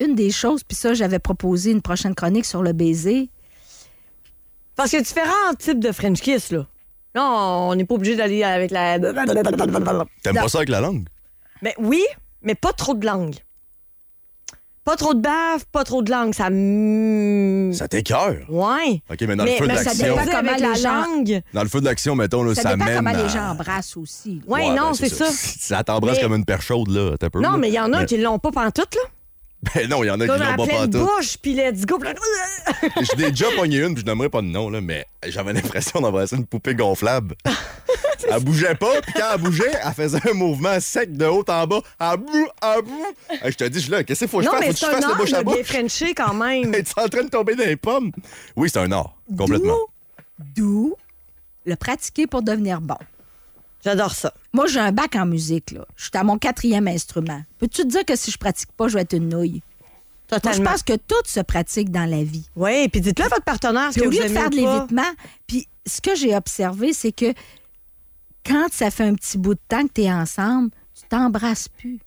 une des choses, puis ça, j'avais proposé une prochaine chronique sur le baiser. Parce qu'il y a différents types de French kiss, là. Non, on n'est pas obligé d'aller avec la. T'aimes pas ça avec la langue? Mais oui, mais pas trop de langue. Pas trop de bave, pas trop de langue. Ça. Ça t'écœure. Ouais. OK, mais dans mais le feu de mais ça l'action. dépend comment la gens- langue. Dans le feu de l'action, mettons, là, Ça, ça, dépend mène comment à- les gens embrassent aussi. là. Ouais, non, ben, c'est ça. Ça t'embrasse Mais- comme une perche chaude, là. T'as peur. Non, là. mais il y en a Mais- qui l'ont pas pantoute, là. Ben non, il y en a qui l'ont pas pantoute. bouche, puis let's go. J'ai déjà pogné une, puis je n'aimerais pas de nom, là, mais j'avais l'impression d'embrasser une poupée gonflable. elle bougeait pas, puis quand elle bougeait, elle faisait un mouvement sec de haut en bas. À bout, à bout. Hey, je te dis, je là, qu'est-ce qu'il faut que je fasse? Faut que je fasse le bouche à bouche? Frencher quand même. Es-tu en train de tomber dans les pommes? Oui, c'est un art, complètement. D'où le pratiquer pour devenir bon. J'adore ça. Moi, j'ai un bac en musique. Là. Je suis à mon quatrième instrument. Peux-tu te dire que si je pratique pas, je vais être une nouille? Moi, je pense que tout se pratique dans la vie. Oui, puis dites-le à votre partenaire ce Puis que au vous lieu de aimez faire de l'évitement, puis ce que j'ai observé, c'est que quand ça fait un petit bout de temps que tu es ensemble, tu t'embrasses plus.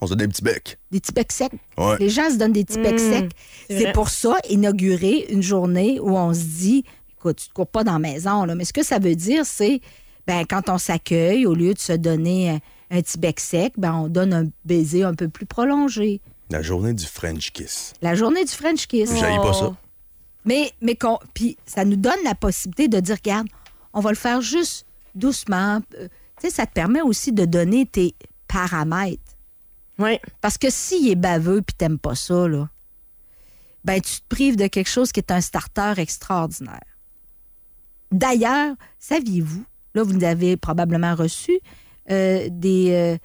On se donne des petits becs. Des petits becs secs. Ouais. Les gens se donnent des petits becs Mmh, secs. c'est pour ça, inaugurer une journée où on se dit, écoute, tu ne cours pas dans la maison, là, mais ce que ça veut dire, c'est, ben, quand on s'accueille, au lieu de se donner un, un petit bec sec, ben, on donne un baiser un peu plus prolongé. La journée du French kiss. La journée du French kiss. J'haïs pas ça. Mais, mais qu'on- puis ça nous donne la possibilité de dire, regarde, on va le faire juste doucement. Euh, tu sais, ça te permet aussi de donner tes paramètres. Oui. Parce que s'il est baveux puis t'aimes pas ça, là, ben tu te prives de quelque chose qui est un starter extraordinaire. D'ailleurs, saviez-vous, là, vous avez probablement reçu euh, des. euh,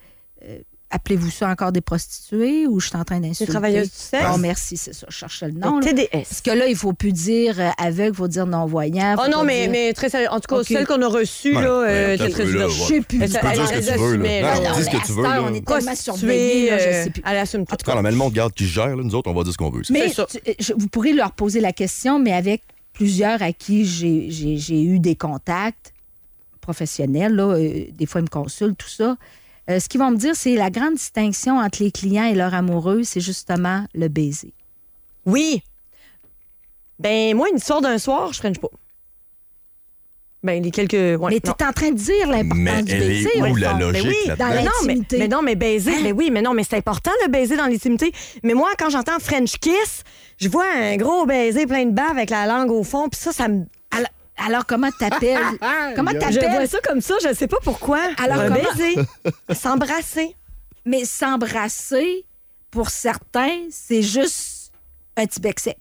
euh, Appelez-vous ça encore des prostituées ou je suis en train d'insulter? travailleuses du sexe? Oh, merci, c'est ça. Je cherchais le nom. TDS. Parce que là, il faut plus dire aveugle, il faut dire non-voyant. Oh non, mais, dire- mais très sérieux. En tout cas, Ok. celle qu'on a reçue, Ouais, là, ouais, euh, très là. Je sais plus. Elle- Tu peux dire ce que elle tu veux, là. dis ce que tu veux, on est tellement surveillés, je sais plus. Elle assume tout. En tout cas, mais le monde garde qui gère, là, nous autres, on va dire ce qu'on veut. Mais vous pourrez leur poser la question, mais avec plusieurs à qui j'ai- j'ai j'ai eu des contacts professionnels, là, euh, des fois ils me consultent, tout ça. Euh, ce qu'ils vont me dire, c'est la grande distinction entre les clients et leur amoureux, c'est justement le baiser. Oui. Ben, moi, une histoire d'un soir, je freine pas. Ben, les quelques. ouais, mais tu en train de dire l'importance Mais du baiser. où au la logique Ben oui, dans Mais non, mais, l'intimité. mais non, mais baiser, Hein? mais oui, mais non, mais c'est important le baiser dans l'intimité. Mais moi, quand j'entends French kiss, je vois un gros baiser plein de bave avec la langue au fond, puis ça, ça me. Alors, comment t'appelles? comment Je vois t'appelles? ça comme ça, je sais pas pourquoi. Alors, un comment- baiser, s'embrasser. Mais s'embrasser, pour certains, c'est juste un petit bec sec.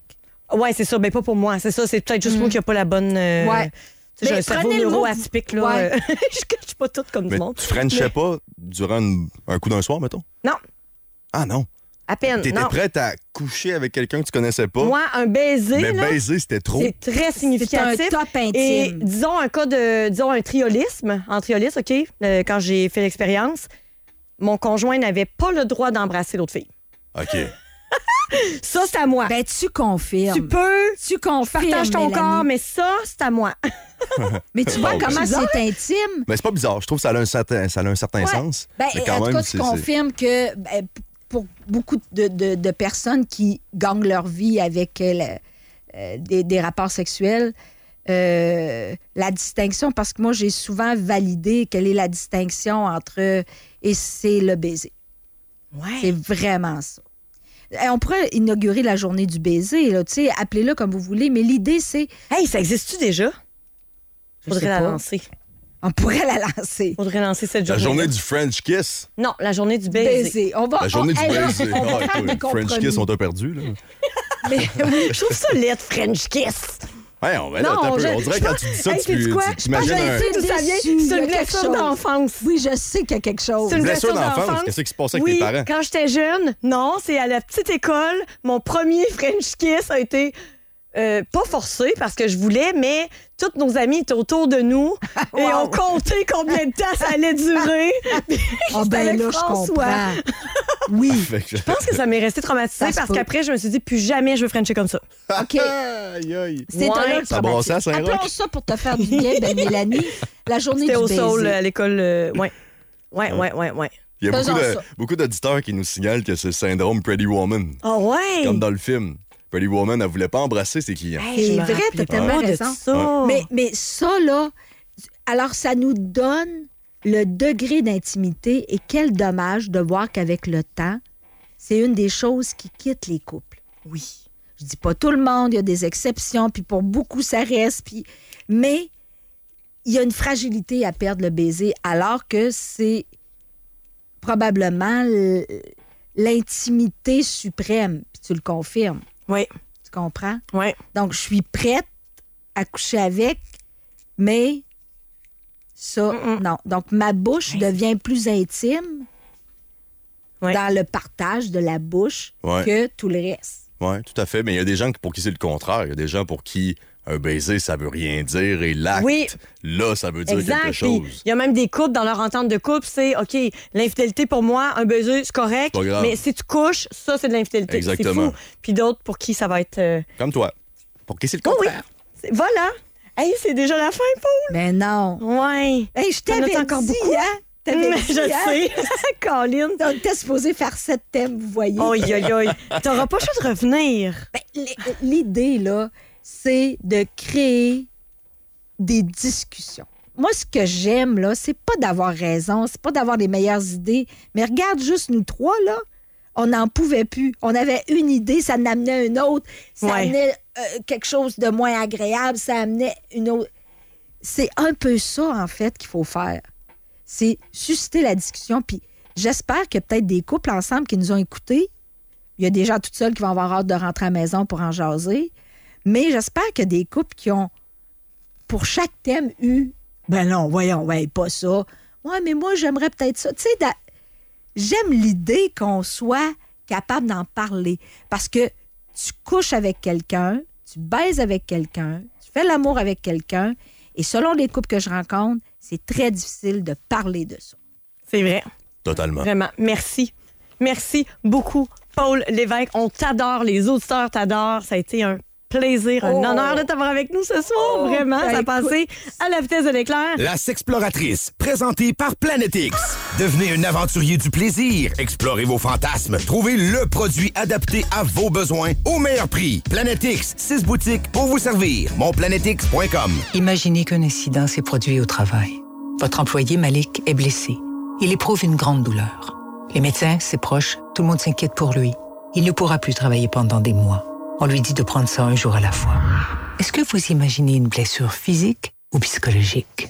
Ouais, c'est ça, mais pas pour moi. C'est ça, c'est peut-être juste moi qui a pas la bonne. euh, Ouais. tu sais, J'ai Mais un cerveau prenez le mot- neuro-atypique, là. Ouais. euh, je suis pas toute comme Mais du monde. tu frenchais pas durant une- un coup d'un soir, mettons? Non, Ah non. À peine. T'étais prête à coucher avec quelqu'un que tu connaissais pas? Moi, un baiser, mais là, baiser, c'était trop. c'est très C'est un significatif. top intime. Et disons un cas de, disons un triolisme, en triolisme, OK, euh, quand j'ai fait l'expérience, mon conjoint n'avait pas le droit d'embrasser l'autre fille. OK. Ça, c'est à moi. Ben, tu confirmes. tu peux, Tu confirmes. partage ton Mélanie. corps, mais ça, c'est à moi. Mais tu vois Bon, comment c'est intime. Mais c'est pas bizarre. Je trouve que ça a un certain, ça a un certain Ouais. sens. Ben, mais en quand tout même, cas, tu confirmes que ben, pour beaucoup de, de- de personnes qui gagnent leur vie avec euh, euh, des, des rapports sexuels, euh, la distinction, parce que moi, j'ai souvent validé quelle est la distinction entre et c'est le baiser. C'est vraiment ça. On pourrait inaugurer la journée du baiser, là, tu sais, appelez-le comme vous voulez, mais l'idée, c'est. Hey, ça existe-tu déjà? Je Faudrait sais la lancer. On pourrait la lancer. Faudrait lancer cette La journée. journée du French kiss? Non, la journée du baiser. Baiser. On va, La journée on- du baiser. on va Ah, des French kiss, on t'a perdu, là. Je trouve ça laid, French kiss. Ouais, on, va Non, je- on dirait quand tu dis ça, Hey, tu, tu t'imagines un... y C'est une quelque blessure chose. d'enfance. Oui, je sais qu'il y a quelque chose. C'est une blessure blessure d'enfance. Qu'est-ce qui se passait avec tes parents? quand j'étais jeune, non, c'est à la petite école. Mon premier French kiss a été euh, pas forcé parce que je voulais, mais tous nos amis étaient autour de nous et Wow. on comptait combien de temps ça allait durer. J'étais ben là, je François. comprends. Oui, Je pense que ça m'est resté traumatisé parce qu'après, je me suis dit, plus jamais je veux Frencher comme ça. OK. C'est le ça brassait à. Appelons ça pour te faire du bien, belle Mélanie. La journée C'était du au baiser. sol à l'école. euh, ouais. Ouais, ouais, ouais, ouais. Il y a Faisons beaucoup d'auditeurs qui nous signalent que c'est le syndrome Pretty Woman. Ah ouais! Comme dans le film. Pretty Woman, elle voulait pas embrasser ses clients. Hey, C'est vrai, t'as tellement raison. ça. Mais, mais ça, là, alors ça nous donne le degré d'intimité et quel dommage de voir qu'avec le temps, c'est une des choses qui quitte les couples. Oui. Je dis pas tout le monde, il y a des exceptions, puis pour beaucoup, ça reste, puis... Mais il y a une fragilité à perdre le baiser, alors que c'est probablement l'intimité suprême, puis tu le confirmes, Oui, tu comprends? oui. Donc, je suis prête à coucher avec, mais ça, non. Donc, ma bouche devient plus intime dans le partage de la bouche que tout le reste. Oui, tout à fait. Mais il y a des gens pour qui c'est le contraire. Il y a des gens pour qui un baiser, ça veut rien dire et l'acte, Oui. là, ça veut dire Exact. quelque chose. Il y a même des couples dans leur entente de couple, c'est OK, l'infidélité pour moi, un baiser, c'est correct. Pas grave. Mais si tu couches, ça, c'est de l'infidélité. Exactement. fou. Puis d'autres pour qui ça va être. euh, Comme toi. Pour qui c'est le Oh oui. contraire? Voilà. Hey, c'est déjà la fin, Paul. Mais non. Ouais. Hey, je t'avais as dit, encore beaucoup? hein? Mais je hein? sais. Colin. On était supposé faire sept thèmes, vous voyez. Oi, oi, oi. T'auras pas le choix de revenir. Ben, L'idée, là, c'est de créer des discussions. Moi, ce que j'aime, là, c'est pas d'avoir raison, c'est pas d'avoir les meilleures idées, mais regarde juste nous trois, là. On n'en pouvait plus. On avait une idée, ça en amenait une autre, ça Ouais. amenait euh, quelque chose de moins agréable, ça amenait une autre. C'est un peu ça, en fait, qu'il faut faire. C'est susciter la discussion. Puis j'espère qu'il y a peut-être des couples ensemble qui nous ont écoutés. Il y a des gens toutes seules qui vont avoir hâte de rentrer à la maison pour en jaser. Mais j'espère qu'il y a des couples qui ont, pour chaque thème, eu Ben non, voyons, ouais, pas ça. Ouais, mais moi, j'aimerais peut-être ça. Tu sais, j'aime l'idée qu'on soit capable d'en parler. Parce que tu couches avec quelqu'un, tu baises avec quelqu'un, tu fais l'amour avec quelqu'un, et selon les couples que je rencontre, c'est très difficile de parler de ça. C'est vrai. Totalement. Vraiment. Merci. Merci beaucoup, Paul Lévesque. On t'adore. Les auditeurs t'adorent. Ça a été un plaisir, un Oh. honneur de t'avoir avec nous ce soir. Oh, Vraiment. ben ça a écoute. passé à la vitesse de l'éclair. La Sexploratrice, présentée par Planetix. Devenez un aventurier du plaisir. Explorez vos fantasmes. Trouvez le produit adapté à vos besoins au meilleur prix. Planetix, six boutiques pour vous servir. Monplanetix.com. Imaginez qu'un incident s'est produit au travail. Votre employé Malik est blessé. Il éprouve une grande douleur. Les médecins, ses proches, tout le monde s'inquiète pour lui. Il ne pourra plus travailler pendant des mois. On lui dit de prendre ça un jour à la fois. Est-ce que vous imaginez une blessure physique ou psychologique?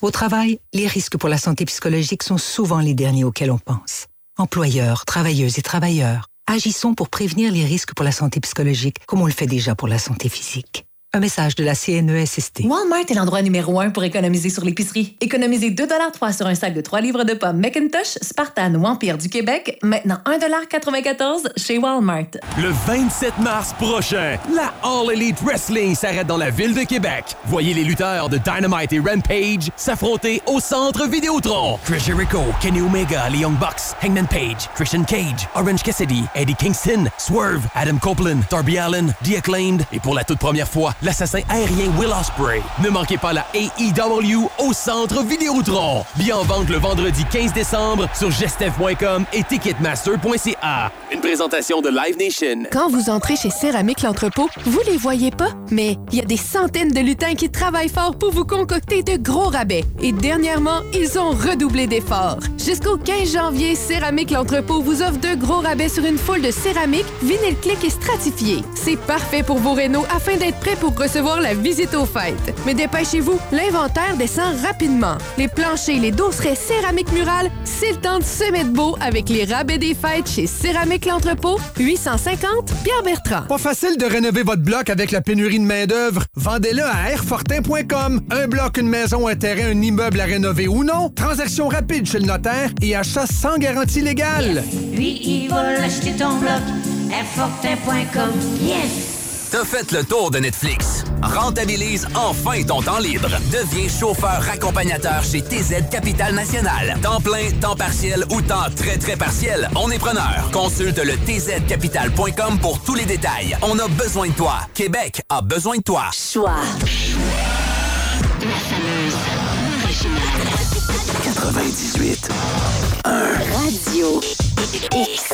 Au travail, les risques pour la santé psychologique sont souvent les derniers auxquels on pense. Employeurs, travailleuses et travailleurs, agissons pour prévenir les risques pour la santé psychologique comme on le fait déjà pour la santé physique. Un message de la CNESST. Walmart est l'endroit numéro un pour économiser sur l'épicerie. Économisez 2,3 sur un sac de 3 livres de pommes McIntosh, Spartan ou Empire du Québec, maintenant 1,94 chez Walmart. Le 27 mars prochain, la All Elite Wrestling s'arrête dans la ville de Québec. Voyez les lutteurs de Dynamite et Rampage s'affronter au centre Vidéotron. Chris Jericho, Kenny Omega, les Young Bucks, Hangman Page, Christian Cage, Orange Cassidy, Eddie Kingston, Swerve, Adam Copeland, Darby Allen, The Acclaimed et pour la toute première fois, l'assassin aérien Will Ospreay. Ne manquez pas la AEW au centre Vidéotron. Bien en vente le vendredi 15 décembre sur gestev.com et ticketmaster.ca. Une présentation de Live Nation. Quand vous entrez chez Céramique l'entrepôt, vous les voyez pas, mais il y a des centaines de lutins qui travaillent fort pour vous concocter de gros rabais. Et dernièrement, ils ont redoublé d'efforts. Jusqu'au 15 janvier, Céramique l'entrepôt vous offre de gros rabais sur une foule de céramique, vinyle clic et stratifié. C'est parfait pour vos rénaux afin d'être prêt pour recevoir la visite aux fêtes. Mais dépêchez-vous, l'inventaire descend rapidement. Les planchers, les dosseraient céramique murale, c'est le temps de se mettre beau avec les rabais des fêtes chez Céramique l'entrepôt, 850 Pierre Bertrand. Pas facile de rénover votre bloc avec la pénurie de main-d'œuvre? Vendez-le à airfortin.com. Un bloc, une maison, un terrain, un immeuble à rénover ou non? Transaction rapide chez le notaire et achat sans garantie légale. Lui, il va l'acheter ton bloc. Airfortin.com. Yes! T'as fait le tour de Netflix. Rentabilise enfin ton temps libre. Deviens chauffeur accompagnateur chez TZ Capital National. Temps plein, temps partiel ou temps très très partiel. On est preneur. Consulte le tzcapital.com pour tous les détails. On a besoin de toi. Québec a besoin de toi. Choix. La fameuse originale. 98. Radio X.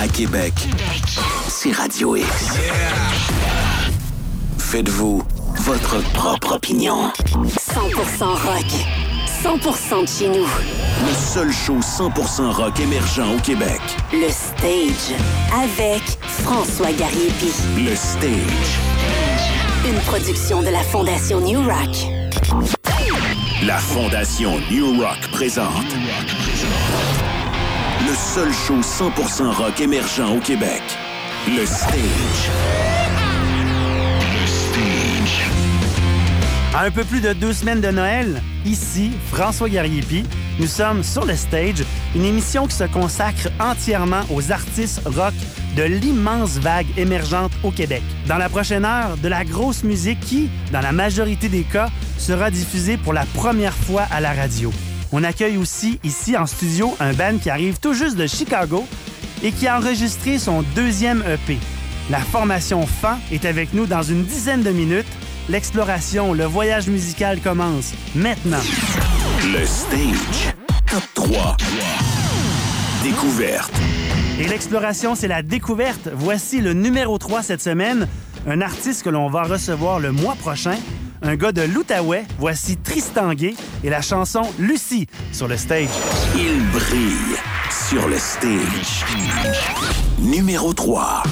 À Québec, c'est Radio X. Faites-vous votre propre opinion. 100% rock. 100% de chez nous. Le seul show 100% rock émergent au Québec. Le Stage. Avec François Gariepi. Le Stage. Une production de la Fondation New Rock. La Fondation New Rock présente. Le seul show 100% rock émergent au Québec. Le Stage. À un peu plus de deux semaines de Noël, ici, François Gariepi, nous sommes sur le stage, une émission qui se consacre entièrement aux artistes rock de l'immense vague émergente au Québec. Dans la prochaine heure, de la grosse musique qui, dans la majorité des cas, sera diffusée pour la première fois à la radio. On accueille aussi ici en studio un band qui arrive tout juste de Chicago et qui a enregistré son deuxième EP. La formation FAN est avec nous dans une dizaine de minutes. L'exploration, le voyage musical commence maintenant. Le Stage. Top 3. Découverte. Et l'exploration, c'est la découverte. Voici le numéro 3 cette semaine, un artiste que l'on va recevoir le mois prochain, un gars de l'Outaouais. Voici Tristan Gay et la chanson Lucie sur le stage. Il brille sur le stage. Numéro 3.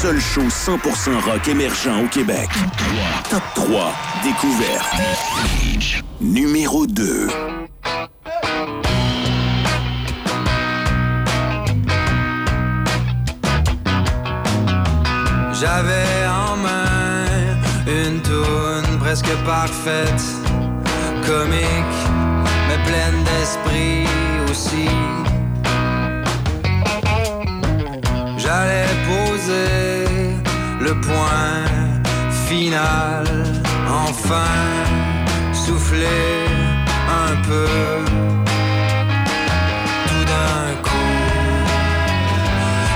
Seul show 100% rock émergent au Québec. Top 3. Découverte. Numéro 2. J'avais en main une toune presque parfaite, comique, mais pleine d'esprit aussi. J'allais poser le point final, enfin souffler un peu. Tout d'un coup,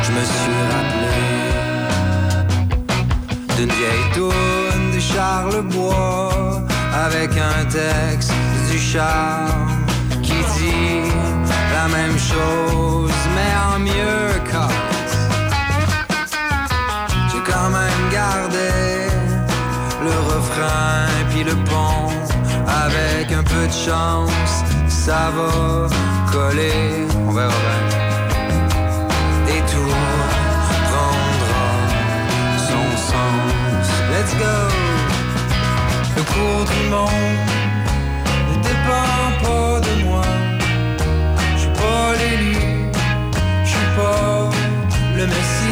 je me suis rappelé d'une vieille tourne de Charles Bois avec un texte du charme qui dit la même chose mais en mieux casse. Refrain puis le pont avec un peu de chance ça va coller on verra bien et tout prendra son sens. Let's go! Le cours du monde ne dépend pas de moi. Je suis pas l'élu, je suis pas le messie.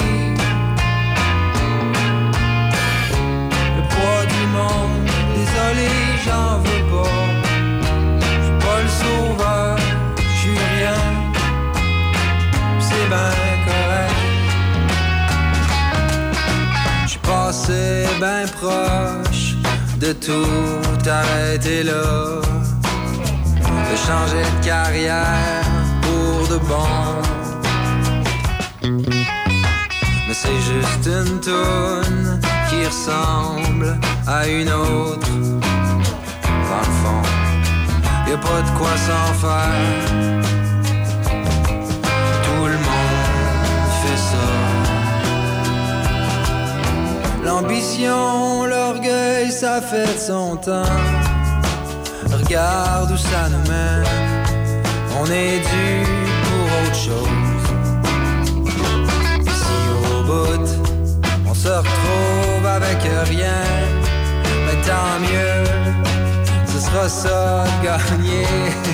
Passé ben proche de tout arrêter là, de changer de carrière pour de bon. Mais c'est juste une toune qui ressemble à une autre. Dans le fond, y a pas de quoi s'en faire. L'ambition, l'orgueil, ça fait son temps. Regarde où ça nous mène. On est dû pour autre chose. Si au bout, on se retrouve avec rien, mais tant mieux, ce sera ça de gagner.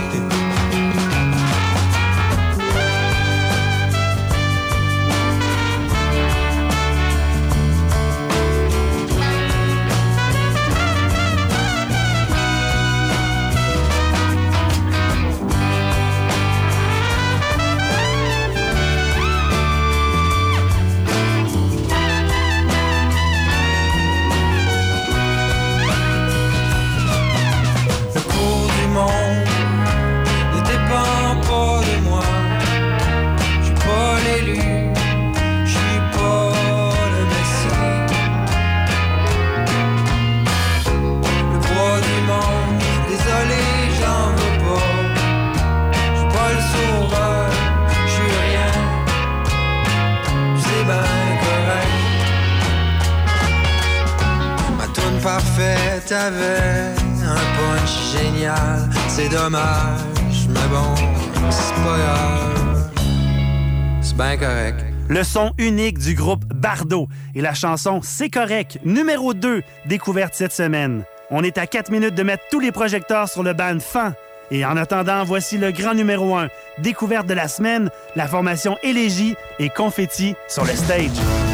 Le son unique du groupe Bardo et la chanson C'est correct, numéro 2, découverte cette semaine. On est à 4 minutes de mettre tous les projecteurs sur le band Fan. Et en attendant, voici le grand numéro 1, découverte de la semaine, la formation Élégie et Confetti sur le stage.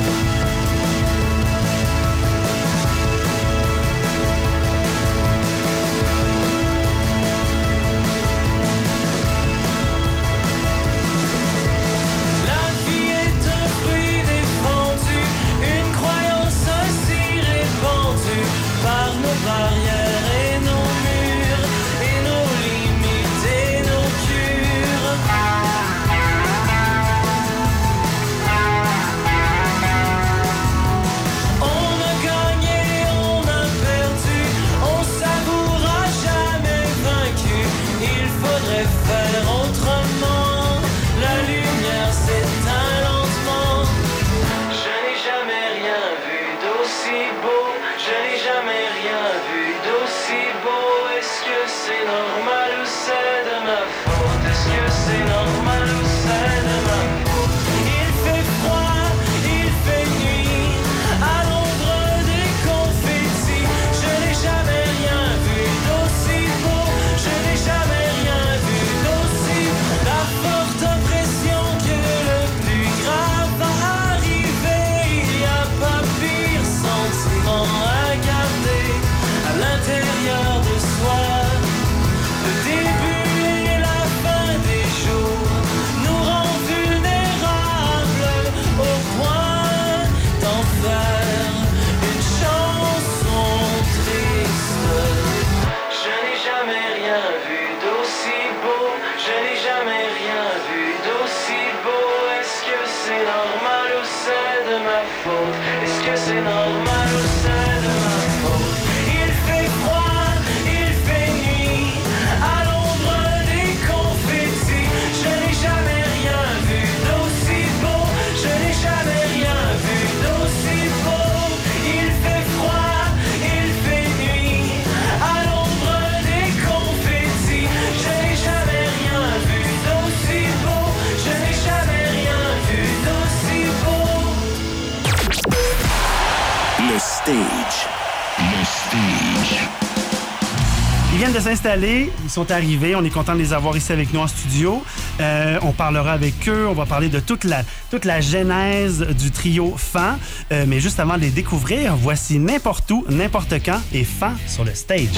Viennent de s'installer, ils sont arrivés, on est content de les avoir ici avec nous en studio. Euh, on parlera avec eux, on va parler de toute la, toute la genèse du trio Fan. Euh, mais juste avant de les découvrir, voici n'importe où, n'importe quand et Fan sur le stage.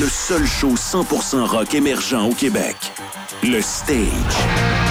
Le seul show 100% rock émergent au Québec. Le stage.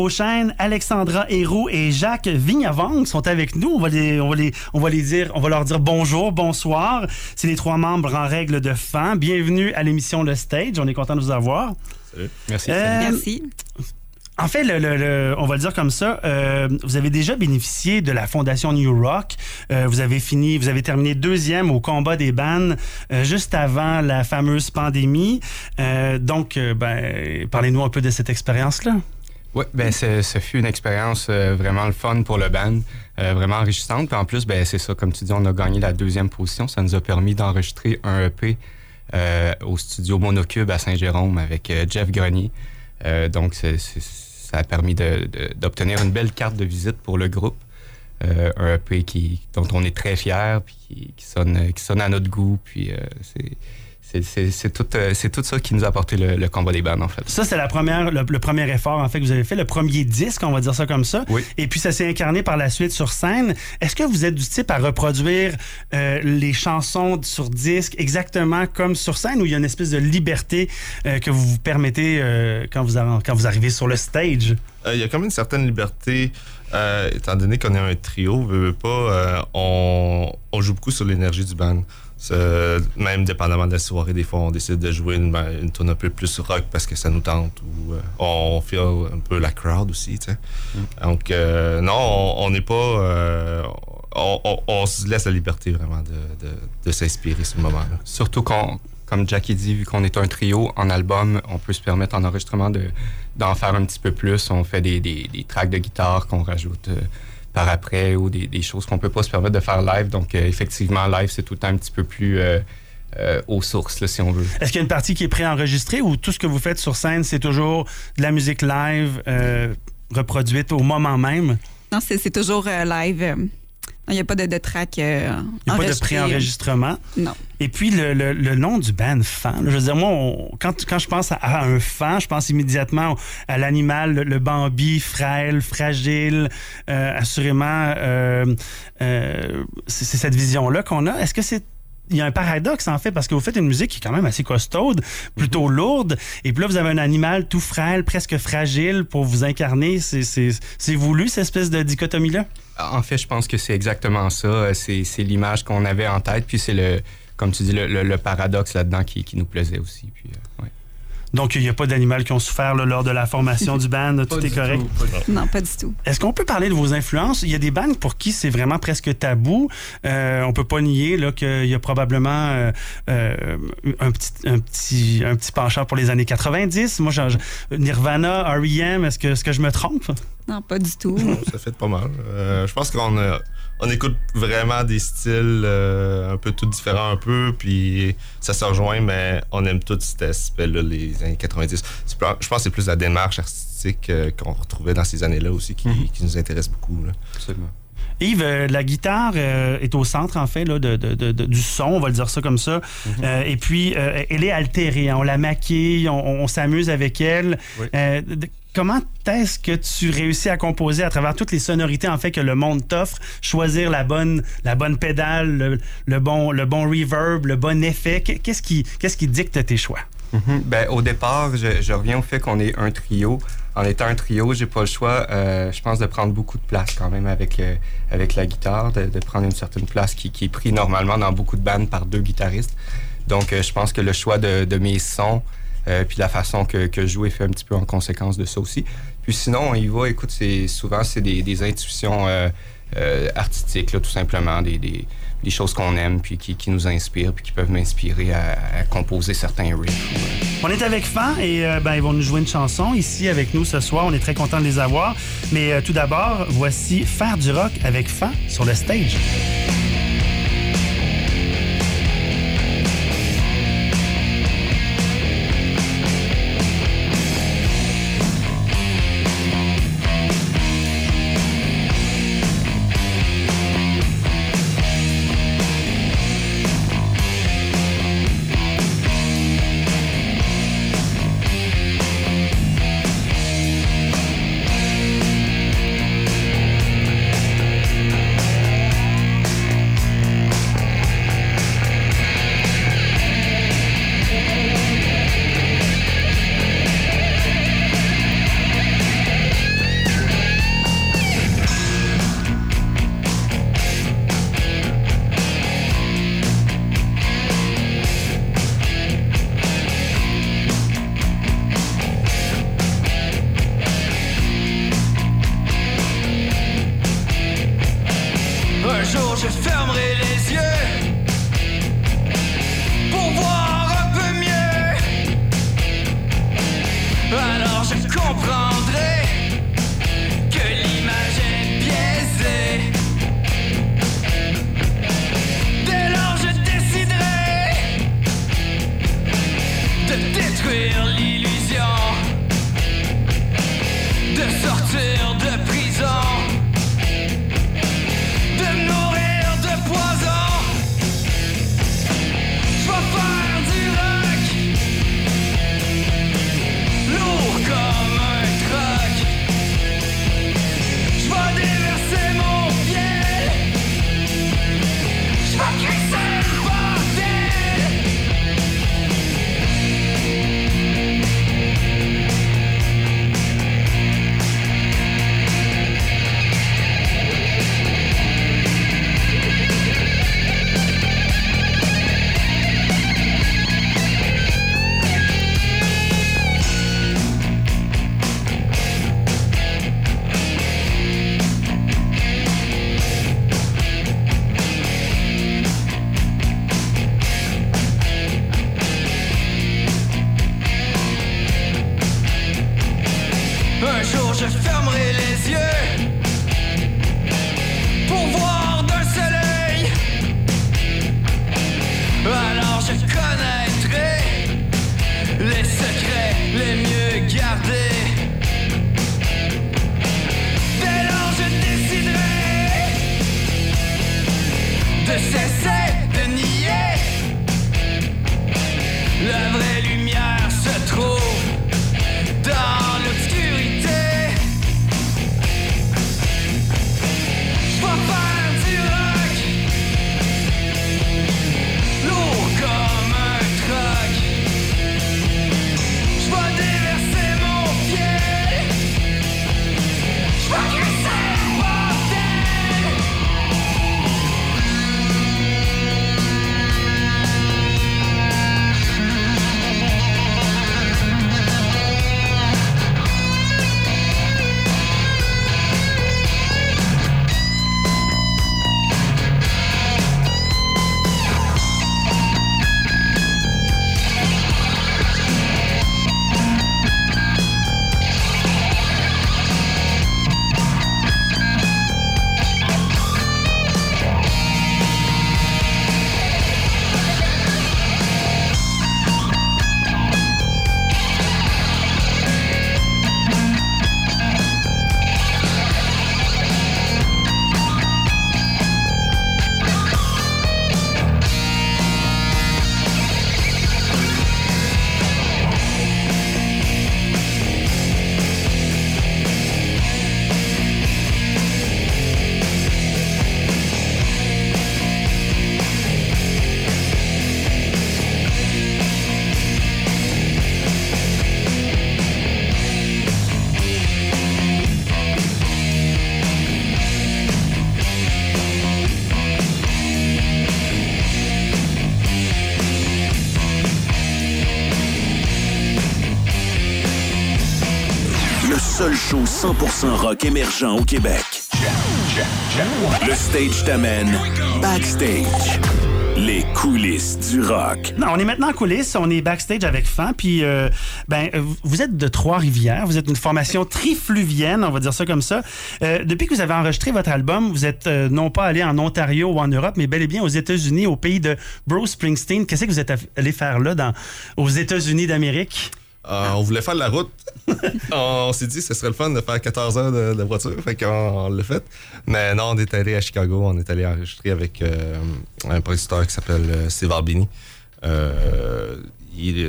Beauchesne, Alexandra Héroux et Jacques Vignavang sont avec nous. On va les, on va les, on va les dire, on va leur dire bonjour, bonsoir. C'est les trois membres en règle de fan. Bienvenue à l'émission Le Stage. On est content de vous avoir. Salut. Merci. Euh, Merci. En fait, le, le- le- on va le dire comme ça, euh, vous avez déjà bénéficié de la fondation New Rock. Euh, vous avez fini, vous avez terminé deuxième au combat des bannes euh, juste avant la fameuse pandémie. Euh, donc, euh, ben, parlez-nous un peu de cette expérience-là. Oui, ben ce fut une expérience euh, vraiment le fun pour le band, euh, vraiment enrichissante. Puis en plus, ben c'est ça, comme tu dis, on a gagné la deuxième position. Ça nous a permis d'enregistrer un EP euh, au studio Monocube à Saint-Jérôme avec Jeff Grenier. Donc, ça a permis d'obtenir une belle carte de visite pour le groupe. Un EP qui, dont on est très fiers, puis qui, qui sonne, qui sonne à notre goût. Puis c'est- c'est- tout, euh, c'est tout ça qui nous a apporté le, le combat des bandes, en fait. Ça, c'est la première, le, le premier effort en fait que vous avez fait, le premier disque, on va dire ça comme ça. Oui. Et puis ça s'est incarné par la suite sur scène. Est-ce que vous êtes du type à reproduire euh, les chansons sur disque exactement comme sur scène, ou il y a une espèce de liberté euh, que vous vous permettez euh, quand vous arri- quand vous arrivez sur le stage? Euh, Il y a comme une certaine liberté, euh, étant donné qu'on est un trio, veut, veut pas, euh, on, on joue beaucoup sur l'énergie du band. C'est- Même dépendamment de la soirée, des fois, on décide de jouer une, ben, une tune un peu plus rock parce que ça nous tente ou euh, on feel un peu la crowd aussi, tu sais. Donc, euh, non, on n'est pas... euh, on, on- on se laisse la liberté vraiment de, de, de s'inspirer ce moment-là. Surtout qu'on, comme Jackie dit, vu qu'on est un trio en album, on peut se permettre en enregistrement de, d'en faire un petit peu plus. On fait des, des, des tracks de guitare qu'on rajoute euh, par après ou des, des choses qu'on peut pas se permettre de faire live. Donc, euh, effectivement, live, c'est tout le temps un petit peu plus, euh, euh, aux sources, là, si on veut. Est-ce qu'il y a une partie qui est préenregistrée ou tout ce que vous faites sur scène, c'est toujours de la musique live euh, reproduite au moment même? Non, c'est c'est toujours euh, live. Il n'y a pas de, de track euh, Il n'y a pas de préenregistrement. Non. Et puis, le, le- le nom du band fan, je veux dire, moi, on- quand, quand je pense à, à un fan, je pense immédiatement à l'animal, le, le Bambi, frêle, fragile, euh, assurément, euh, euh, c'est c'est cette vision-là qu'on a. Est-ce que c'est il y a un paradoxe en fait parce que vous faites une musique qui est quand même assez costaude, plutôt lourde, et puis là vous avez un animal tout frêle, presque fragile pour vous incarner. C'est- voulu cette espèce de dichotomie là. En fait, je pense que c'est exactement ça. C'est c'est l'image qu'on avait en tête, puis c'est le, comme tu dis, le, le- le paradoxe là-dedans qui, qui nous plaisait aussi. Puis, euh, ouais. Donc il n'y a pas d'animal qui ont souffert là, lors de la formation du band, tout est correct? Non, pas du tout. Est-ce qu'on peut parler de vos influences? Il y a des bandes pour qui c'est vraiment presque tabou. Euh, on peut pas nier qu'il y a probablement euh, euh, un, petit, un, petit, un petit penchant pour les années 90. Moi, j'ai- j'ai- Nirvana, R.E.M., est-ce que, est-ce que je me trompe? Non, pas du tout. Ça fait pas mal. Euh, je pense qu'on a- on écoute vraiment des styles euh, un peu tout différents un peu, puis ça se rejoint, mais on aime tout cet aspect-là, les années 90. C'est plus- Je pense que c'est plus la démarche artistique euh, qu'on retrouvait dans ces années-là aussi qui, qui nous intéresse beaucoup. là. Absolument. Yves, euh, la guitare euh, est au centre, en fait, là, de, de- de- de- du son, on va le dire ça comme ça. Euh, et puis, elle est altérée. hein. On la maquille, on, on s'amuse avec elle. De- comment est-ce que tu réussis à composer à travers toutes les sonorités, en que le monde t'offre, choisir la bonne, la bonne pédale, le, bon, le bon reverb, le bon effet? Qu'est- Qu'est-ce qui, dicte tes choix? Mhm. Ben, au départ, je, reviens au fait qu'on est un trio. En étant un trio, j'ai pas le choix, euh, je pense, de prendre beaucoup de place quand même avec, euh, la guitare, de, prendre une certaine place qui, est prise normalement dans beaucoup de bandes par deux guitaristes. Donc, euh, je pense que le choix de mes sons, euh, puis la façon que, que je joue est fait un petit peu en conséquence de ça aussi. Puis sinon, on y va, écoute, c'est souvent, c'est des, intuitions euh, euh, artistiques, là, tout simplement, des, choses qu'on aime, puis qui, nous inspirent, puis qui peuvent m'inspirer à, à composer certains riffs. On est avec Fan et ben, ils vont nous jouer une chanson ici avec nous ce soir. On est très content de les avoir. Mais tout d'abord, voici Faire du rock avec Fan sur le stage. 100% rock émergent au Québec. Le stage t'amène backstage. Les coulisses du rock. Non, on est maintenant en coulisses, on est backstage avec Fan, puis euh, ben vous êtes de Trois-Rivières, vous êtes une formation trifluvienne, on va dire ça comme ça. Euh, depuis que vous avez enregistré votre album, vous êtes euh, non pas allé en Ontario ou en Europe, mais bel et bien aux États-Unis, au pays de Bruce Springsteen. Qu'est-ce que vous êtes allé faire là, dans, aux États-Unis d'Amérique? Euh, on voulait faire la route. on s'est dit que ce serait le fun de faire 14 heures de, de voiture. Fait qu'on on l'a fait. Mais non, on est allé à Chicago. On est allé enregistrer avec euh, un producteur qui s'appelle euh, Steve Albini. Euh,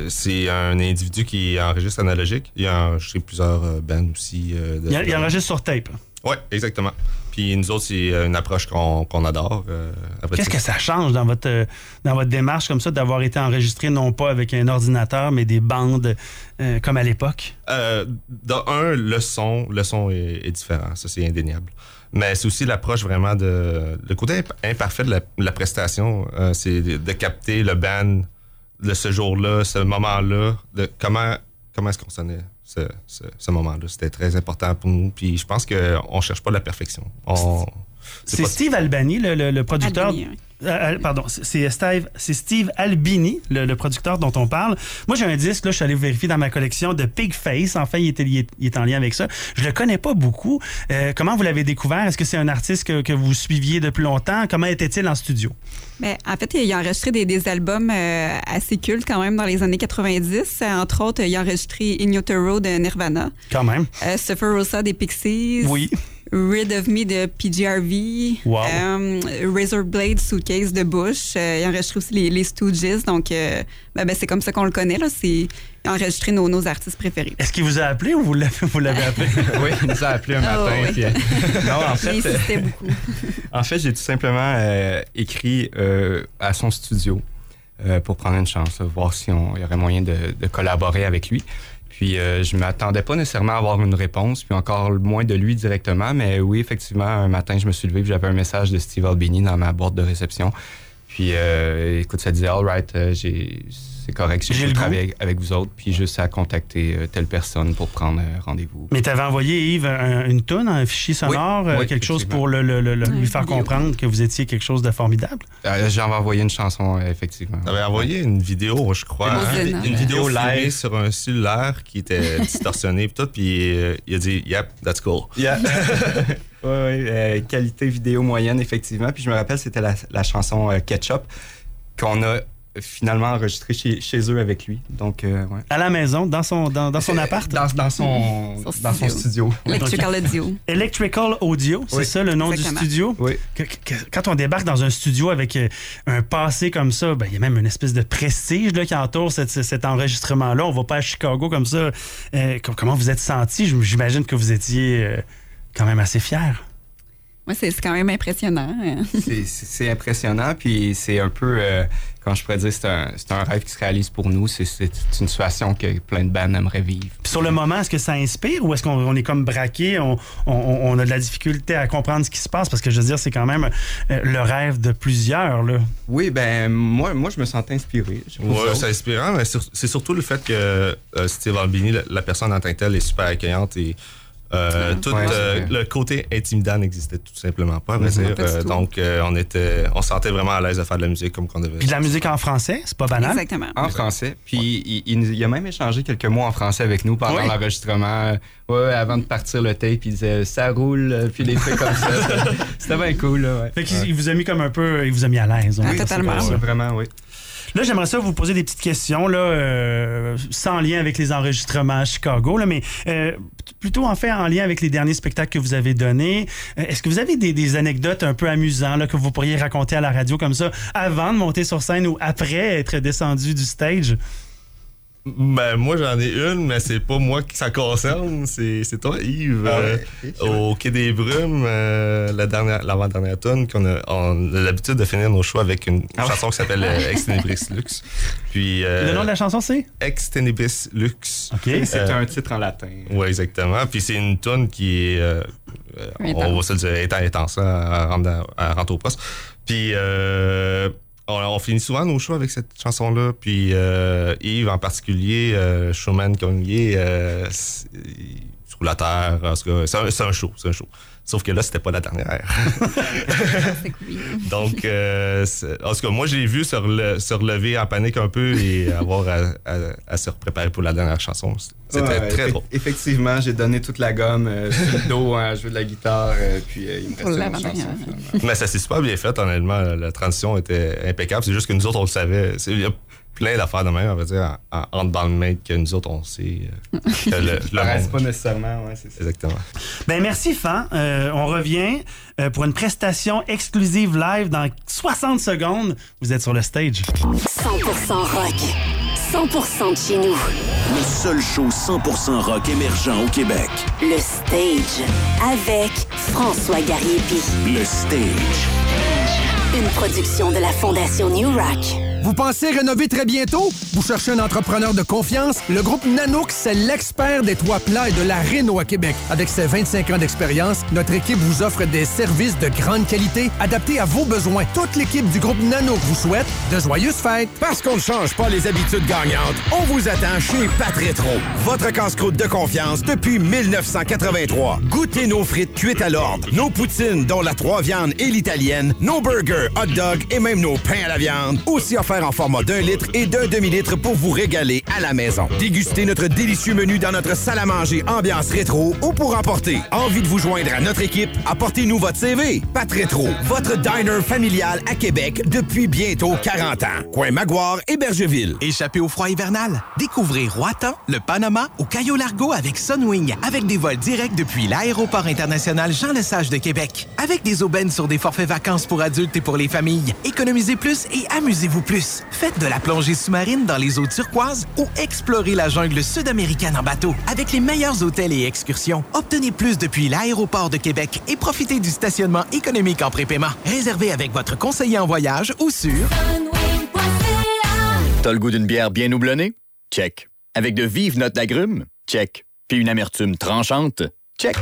c'est un individu qui enregistre analogique. Il a enregistré plusieurs bands aussi. de- Il, il enregistre sur tape. Oui, exactement. Puis nous autres, c'est euh, une approche qu'on adore. euh, Qu'est-ce que ça change dans votre, euh, dans votre démarche comme ça d'avoir été enregistré non pas avec un ordinateur, mais des bandes euh, comme à l'époque? Euh, de un, le son, le son est, est différent, ça c'est indéniable. Mais c'est aussi l'approche vraiment de le côté imp- imparfait de la, de la prestation, c'est de, de capter le band de ce jour-là, ce moment-là, de comment comment est-ce qu'on sonnait? Ce, moment-là. C'était très important pour nous. Puis je pense qu'on cherche pas la perfection. On, C'est pas- Steve Albani, le, le- le producteur. Oui. Euh, euh, pardon, c'est- Steve, c'est Steve Albini, le, le producteur dont on parle. Moi, j'ai un disque, là, je suis allé vérifier dans ma collection de Pigface. Enfin, il, était, lié- il est en lien avec ça. Je le connais pas beaucoup. Euh, comment vous l'avez découvert? Est-ce que c'est un artiste que, que vous suiviez depuis longtemps? Comment était-il en studio? Ben, en fait, il a enregistré des, des albums euh, assez cultes quand même dans les années 90. Euh, Entre autres, il a enregistré In Utero de Nirvana, Quand même. euh, Suffer Rosa des Pixies, Oui. Rid of Me de PGRV, Wow. euh, Razor Blade Suitcase de Bush. Euh, il a enregistré aussi les, les Stooges. Donc, euh, ben, ben, c'est comme ça qu'on le connaît. Là. C'est, enregistré nos, nos artistes préférés. Est-ce qu'il vous a appelé ou vous l'avez, vous l'avez appelé? oui, il nous a appelé un Ah, matin. puis, euh, non, en fait, beaucoup. en fait, j'ai tout simplement euh, écrit euh, à son studio euh, pour prendre une chance, voir si on il y aurait moyen de, de collaborer avec lui. Puis euh, je m'attendais pas nécessairement à avoir une réponse, puis encore moins de lui directement, mais oui, effectivement, un matin, je me suis levé, puis j'avais un message de Steve Albini dans ma boîte de réception. Puis euh, écoute, ça disait, all right, euh, j'ai- c'est correct, J'ai j'ai le le goût. travailler avec, vous autres, puis juste à contacter euh, telle personne pour prendre euh, rendez-vous. Mais t'avais envoyé, Yves, un- une tonne, un fichier sonore, Oui, euh, oui, quelque chose pour le, le- le- le- Ouais, lui faire vidéo. comprendre que vous étiez quelque chose de formidable? Euh, J'avais envoyé une chanson, effectivement. T'avais envoyé une vidéo, je crois. Une hein, vidéo. Une vidéo Live. sur un cellulaire qui était distorsionné pis tout, puis euh, il a dit Yep, that's cool. Yeah. Oui, oui, qualité vidéo moyenne, effectivement. Puis je me rappelle, c'était la, la chanson euh, Ketchup qu'on a finalement enregistrée chez, chez eux avec lui. Donc, euh, ouais. À la maison, dans son, dans, dans son appart? Dans, dans son, dans son studio. Electrical Audio. Electrical Audio, c'est Oui. ça le nom Exactement. du studio? Oui. Que- que- quand on débarque dans un studio avec euh, un passé comme ça, ben, il y a même une espèce de prestige là, qui entoure cette- cet enregistrement-là. On va pas à Chicago comme ça. Euh, com- comment vous êtes senti? J'imagine que vous étiez euh, quand même assez fier. Moi, c'est quand même impressionnant. hein. C'est- impressionnant, puis c'est un peu, euh, quand je pourrais dire, c'est un, c'est un rêve qui se réalise pour nous. C'est- une situation que plein de bands aimeraient vivre. Puis sur le moment, est-ce que ça inspire ou est-ce qu'on on est comme braqué, on, on- on a de la difficulté à comprendre ce qui se passe? Parce que je veux dire, c'est quand même euh, le rêve de plusieurs. Là. Oui, ben moi, moi je me sentais inspiré. C'est inspirant, mais sur- c'est surtout le fait que euh, Steve Albini, la, la personne en tant que telle, est super accueillante et euh, tout Ouais, euh, le côté intimidant n'existait tout simplement pas, à vrai Mhm. dire. Euh, donc, euh, on était, on se sentait vraiment à l'aise de faire de la musique comme qu'on devait. Puis de la musique en français, c'est pas banal. Exactement. En français. Puis il, il a même échangé quelques mots en français avec nous pendant Oui. l'enregistrement. Ouais, avant de partir le tape, il disait ça roule, puis des trucs comme ça. C'était bien cool, là, ouais. Fait qu'il il vous a mis comme un peu, il vous a mis à l'aise. on Ah, totalement. vraiment, oui. Là, j'aimerais ça vous poser des petites questions, là, euh, sans lien avec les enregistrements à Chicago, là, mais euh, plutôt en fait en lien avec les derniers spectacles que vous avez donnés. Euh, Est-ce que vous avez des, des anecdotes un peu amusantes là, que vous pourriez raconter à la radio comme ça, avant de monter sur scène ou après être descendu du stage? Ben, moi, j'en ai une, mais c'est pas moi qui ça concerne. C'est c'est toi, Yves. Ah euh, ouais. au Quai des Brumes, euh, la dernière, l'avant-dernière tonne, qu'on a, on a l'habitude de finir nos choix avec une Ah ouais. chanson qui s'appelle euh, Ex Tenebris Lux. Puis, euh, Le nom de la chanson, c'est? Ex Tenebris Lux. OK. C'est Euh, un titre en latin. Oui, exactement. Puis c'est une tonne qui est, euh, euh, on va se le dire, étant intense, à à rentrer au poste. Puis euh, on, finit souvent nos shows avec cette chanson-là. Puis euh, Yves en particulier, euh, Showman Cognier, euh, c'est- sur la terre. C'est un show, c'est un show. Sauf que là, c'était pas la dernière. Donc, euh, en tout cas, moi, j'ai vu se, rele- se relever en panique un peu et avoir à, à- à se préparer pour la dernière chanson. C'était Ouais, très drôle. Effectivement, j'ai donné toute la gomme euh, sur le dos à jouer de la guitare, euh, puis euh, il me Pour restait une l'avant-dernière. chanson. finalement. Mais ça s'est super bien fait, honnêtement. La transition était impeccable. C'est juste que nous autres, on le savait. Plein d'affaires de même, on va dire, en, en, entre dans le main que nous autres, on sait euh, que le, le Ça reste monde- pas nécessairement, ouais, c'est ça. Exactement. Ben merci Fan. Euh, on revient euh, pour une prestation exclusive live dans 60 secondes. Vous êtes sur le stage. 100% rock. 100% de chez nous. Le seul show 100% rock émergent au Québec. Le stage. Avec François Gariepi. Le Stage. Une production de la Fondation New Rock. Vous pensez rénover très bientôt? Vous cherchez un entrepreneur de confiance? Le groupe Nanook, c'est l'expert des toits plats et de la réno à Québec. Avec ses 25 ans d'expérience, notre équipe vous offre des services de grande qualité adaptés à vos besoins. Toute l'équipe du groupe Nanook vous souhaite de joyeuses fêtes. Parce qu'on ne change pas les habitudes gagnantes, on vous attend chez Pat Rétro. Votre casse-croûte de confiance depuis 1983. Goûtez nos frites cuites à l'ordre, nos poutines dont la trois viandes et l'italienne, nos burgers, hot dogs et même nos pains à la viande. Aussi en format d'un litre et d'un demi-litre pour vous régaler à la maison. Dégustez notre délicieux menu dans notre salle à manger ambiance rétro ou pour emporter. Envie de vous joindre à notre équipe? Apportez-nous votre CV. Pat Rétro, votre diner familial à Québec depuis bientôt 40 ans. Coin Maguire et Bergeville. Échappé au froid hivernal? Découvrez Roatan, le Panama ou Cayo Largo avec Sunwing, avec des vols directs depuis l'aéroport international Jean-Lesage de Québec. Avec des aubaines sur des forfaits vacances pour adultes et pour les familles. Économisez plus et amusez-vous plus. Faites de la plongée sous-marine dans les eaux turquoises ou explorez la jungle sud-américaine en bateau avec les meilleurs hôtels et excursions. Obtenez plus depuis l'aéroport de Québec et profitez du stationnement économique en prépaiement. Réservez avec votre conseiller en voyage ou sur T'as le goût d'une bière bien houblonnée? Check. Avec de vives notes d'agrumes? Check. Puis une amertume tranchante? Check.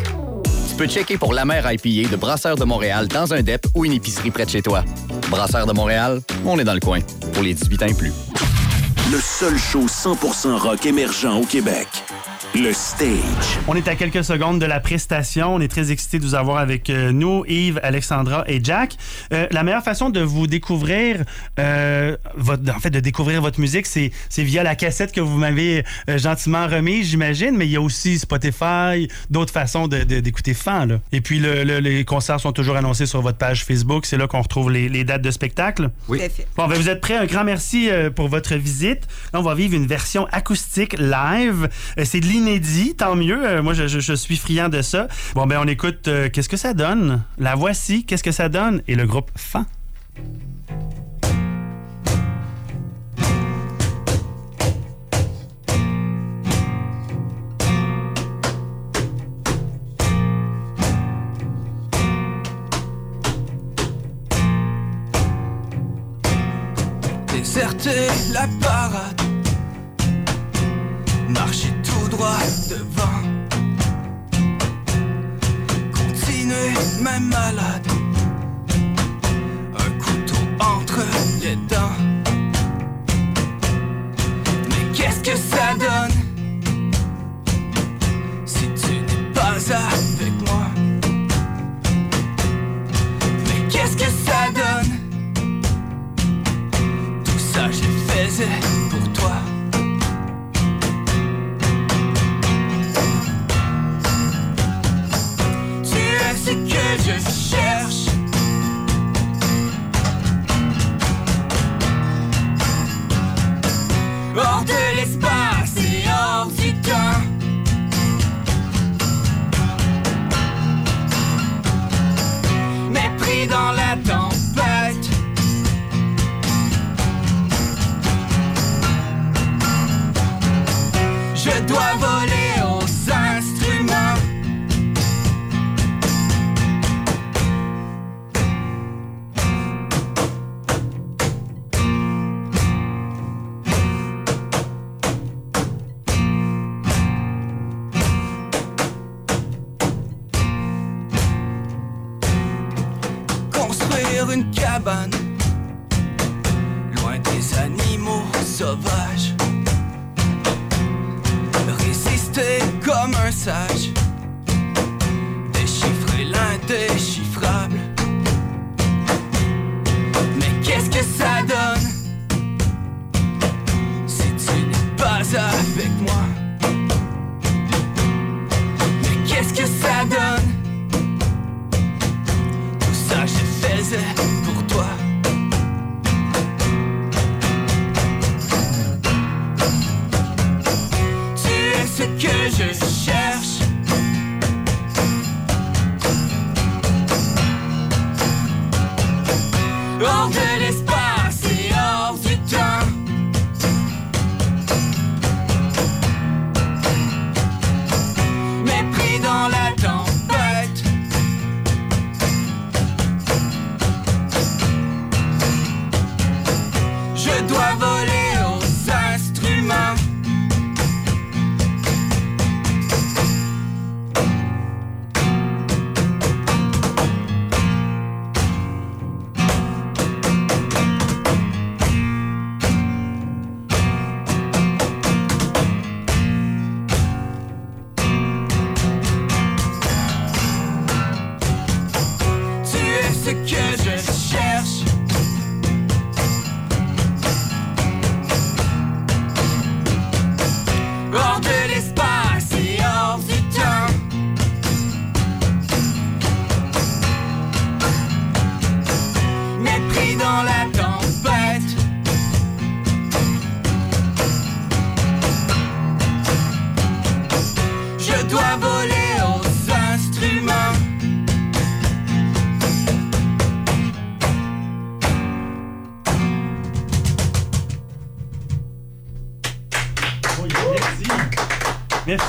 Peux checker pour la mer IPA de Brasseur de Montréal dans un DEP ou une épicerie près de chez toi. Brasseur de Montréal, on est dans le coin. Pour les 18 ans et plus. Le seul show 100% rock émergent au Québec. Le Stage. On est à quelques secondes de la prestation. On est très excités de vous avoir avec euh, nous, Yves, Alexandra et Jack. Euh, la meilleure façon de vous découvrir, euh, votre, en fait, de découvrir votre musique, c'est, c'est via la cassette que vous m'avez euh, gentiment remise, j'imagine. Mais il y a aussi Spotify, d'autres façons de, de- d'écouter Fan. Là. Et puis, le- le- les concerts sont toujours annoncés sur votre page Facebook. C'est là qu'on retrouve les, les dates de spectacle. Oui. Bon, ben, vous êtes prêts? Un grand merci euh, pour votre visite. Là, on va vivre une version acoustique live. Euh, c'est de l'inédit, tant mieux. Euh, moi, je, suis friand de ça. Bon, ben, on écoute euh, Qu'est-ce que ça donne? La voici, Qu'est-ce que ça donne? Et le groupe Fan. Déserter la parade Marcher droit devant. Continuer même malade. Un couteau entre les dents. Mais qu'est-ce que ça donne? Si tu n'es pas avec moi. Mais qu'est-ce que ça donne? Tout ça je faisais ce que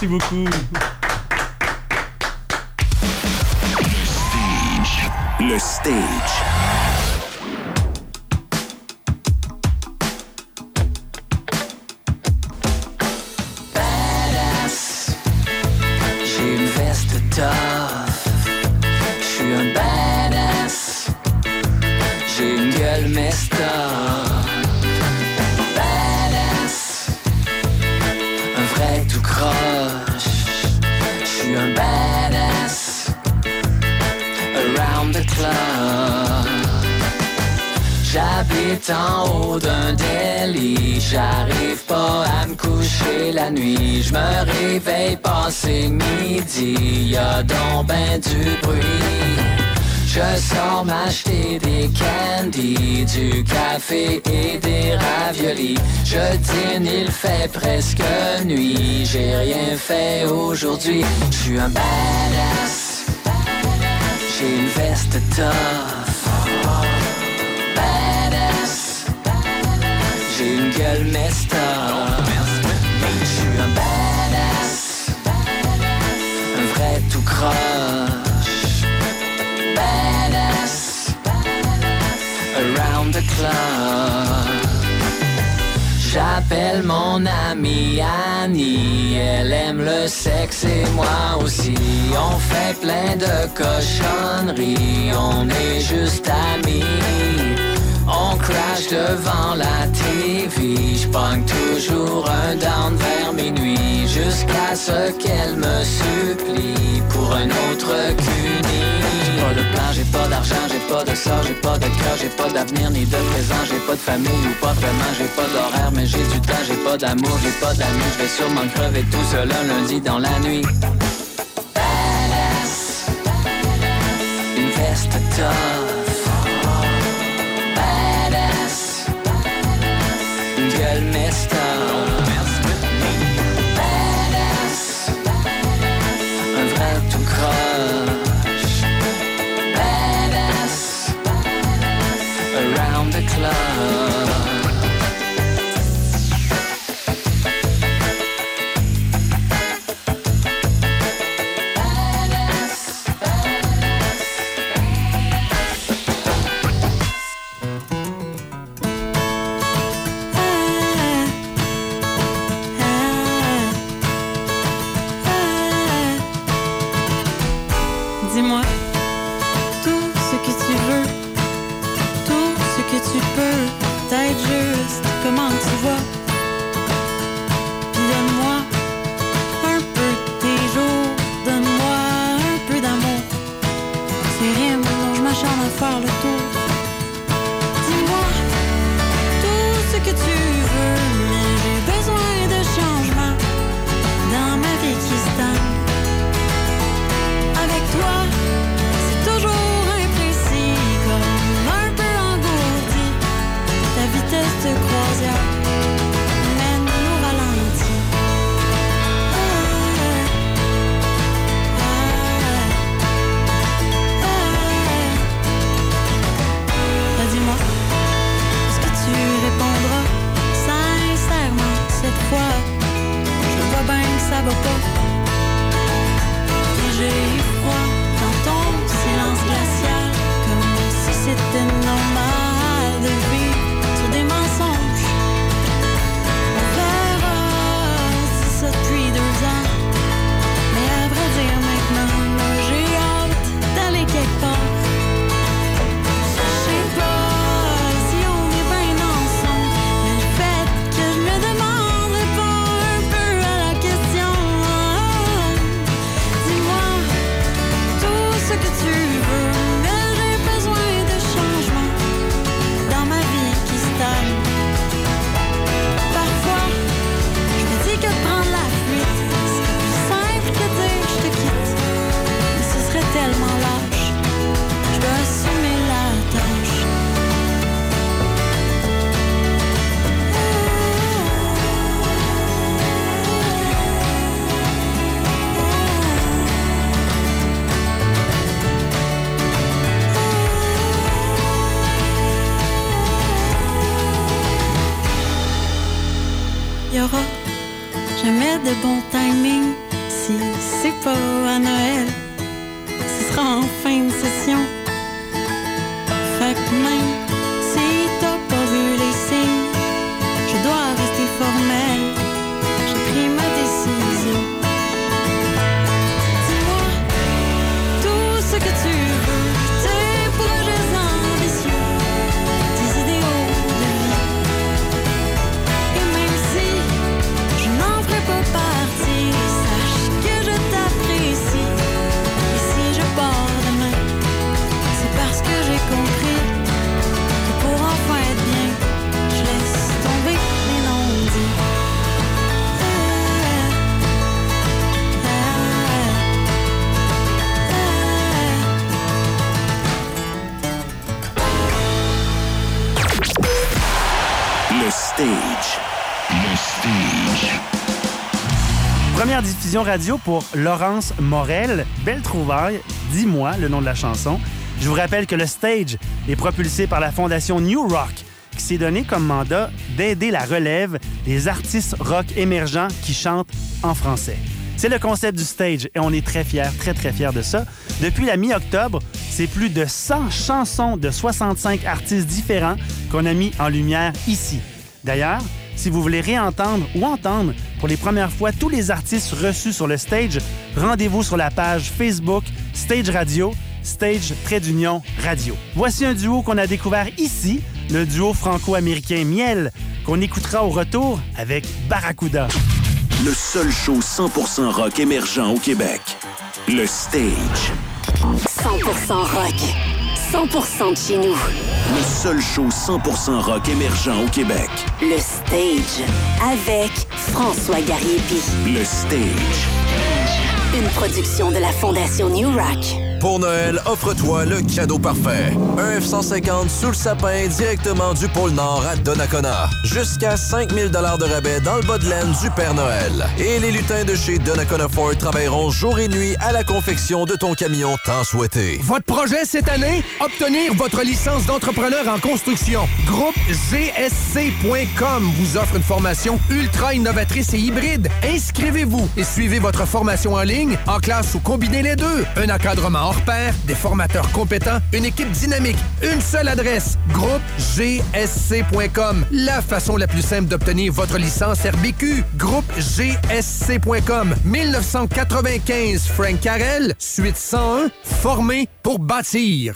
Merci beaucoup. Le stage. badass. J'ai une J'habite en haut d'un délit, j'arrive pas à me coucher la nuit, je me réveille passé midi, y a donc ben du bruit. Je sors m'acheter des candies, du café et des raviolis. Je dîne, il fait presque nuit, j'ai rien fait aujourd'hui. Je suis un badass, j'ai une veste tough. Gueule mesta. Je suis un badass, un vrai tout croche. Badass, around the clock. J'appelle mon amie Annie, elle aime le sexe et moi aussi. On fait plein de cochonneries, on est juste amis. On crash devant la TV, je toujours un down vers minuit, jusqu'à ce qu'elle me supplie pour un autre cuni. J'ai pas de plan, j'ai pas d'argent, j'ai pas de sort, j'ai pas de cœur, j'ai pas d'avenir ni de présent, j'ai pas de famille ou pas vraiment, j'ai pas d'horaire, mais j'ai du temps, j'ai pas d'amour, j'ai pas d'amis, je vais sûrement crever tout seul un lundi dans la nuit. Badass. Stage. Le stage. Première diffusion radio pour Laurence Morel. Belle trouvaille, dis-moi le nom de la chanson. Je vous rappelle que le stage est propulsé par la fondation New Rock, qui s'est donné comme mandat d'aider la relève des artistes rock émergents qui chantent en français. C'est le concept du stage et on est très fiers, très très fiers de ça. Depuis la mi-octobre, c'est plus de 100 chansons de 65 artistes différents qu'on a mis en lumière ici. D'ailleurs, si vous voulez réentendre ou entendre pour les premières fois tous les artistes reçus sur le stage, rendez-vous sur la page Facebook Stage Radio, Stage Trait d'Union Radio. Voici un duo qu'on a découvert ici, le duo franco-américain Miel, qu'on écoutera au retour avec Barracuda. Le seul show 100% rock émergent au Québec. Le stage. 100% rock. 100% de chez nous. Le seul show 100% rock émergent au Québec. Le stage. Avec François Gariepi. Le stage. Une production de la Fondation New Rock. Pour Noël, offre-toi le cadeau parfait. Un F-150 sous le sapin directement du pôle Nord à Donnacona. Jusqu'à 5000 de rabais dans le bas de laine du Père Noël. Et les lutins de chez Donnacona Ford travailleront jour et nuit à la confection de ton camion tant souhaité. Votre projet cette année? Obtenir votre licence d'entrepreneur en construction. Groupe GSC.com vous offre une formation ultra innovatrice et hybride. Inscrivez-vous et suivez votre formation en ligne, en classe ou combinez les deux. Un encadrement hors pair, des formateurs compétents, une équipe dynamique, une seule adresse. Groupe GSC.com. La façon la plus simple d'obtenir votre licence RBQ. Groupe GSC.com. 1995 Frank Carrel, suite 101, formé pour bâtir.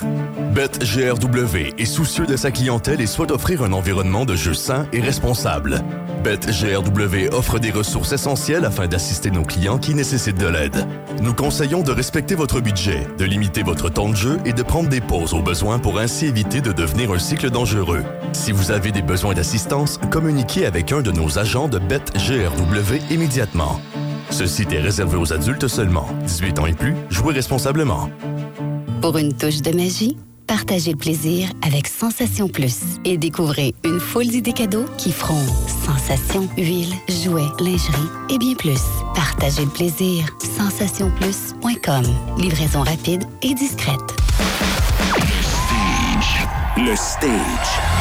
BetGRW est soucieux de sa clientèle et souhaite offrir un environnement de jeu sain et responsable. BetGRW offre des ressources essentielles afin d'assister nos clients qui nécessitent de l'aide. Nous conseillons de respecter votre budget, de limiter votre temps de jeu et de prendre des pauses au besoin pour ainsi éviter de devenir un cycle dangereux. Si vous avez des besoins d'assistance, communiquez avec un de nos agents de BetGRW immédiatement. Ce site est réservé aux adultes seulement. 18 ans et plus, jouez responsablement. Pour une touche de magie, partagez le plaisir avec Sensation Plus et découvrez une foule d'idées cadeaux qui feront sensation, huile, jouets, lingerie et bien plus. Partagez le plaisir. Sensationplus.com. Livraison rapide et discrète. Le stage. c'est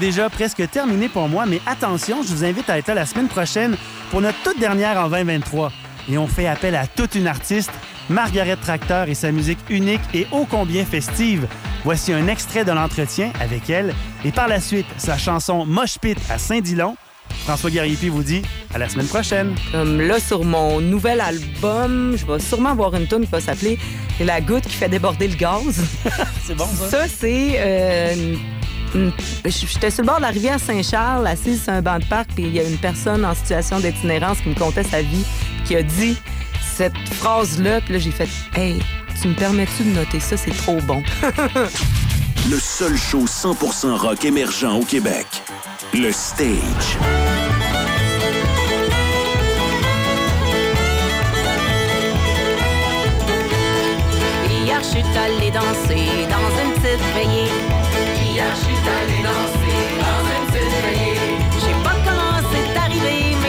C'est déjà presque terminé pour moi, mais attention, je vous invite à être là la semaine prochaine pour notre toute dernière en 2023. Et on fait appel à toute une artiste, Margaret Tracteur et sa musique unique et ô combien festive. Voici un extrait de l'entretien avec elle et par la suite sa chanson Mosh Pit à Saint-Dilon. François Guerrier vous dit à la semaine prochaine. Comme là, sur mon nouvel album, je vais sûrement avoir une tune qui va s'appeler La goutte qui fait déborder le gaz. c'est bon, ça? Ça, c'est. euh, une- J'étais sur le bord de la rivière Saint-Charles, assise sur un banc de parc, puis il y a une personne en situation d'itinérance qui me contait sa vie, qui a dit cette phrase-là, puis là, j'ai fait Hey, tu me permets-tu de noter ça? C'est trop bon. Le seul show 100% rock émergent au Québec. Le stage. Hier, je suis allée danser dans une petite veillée. Hier, je suis allée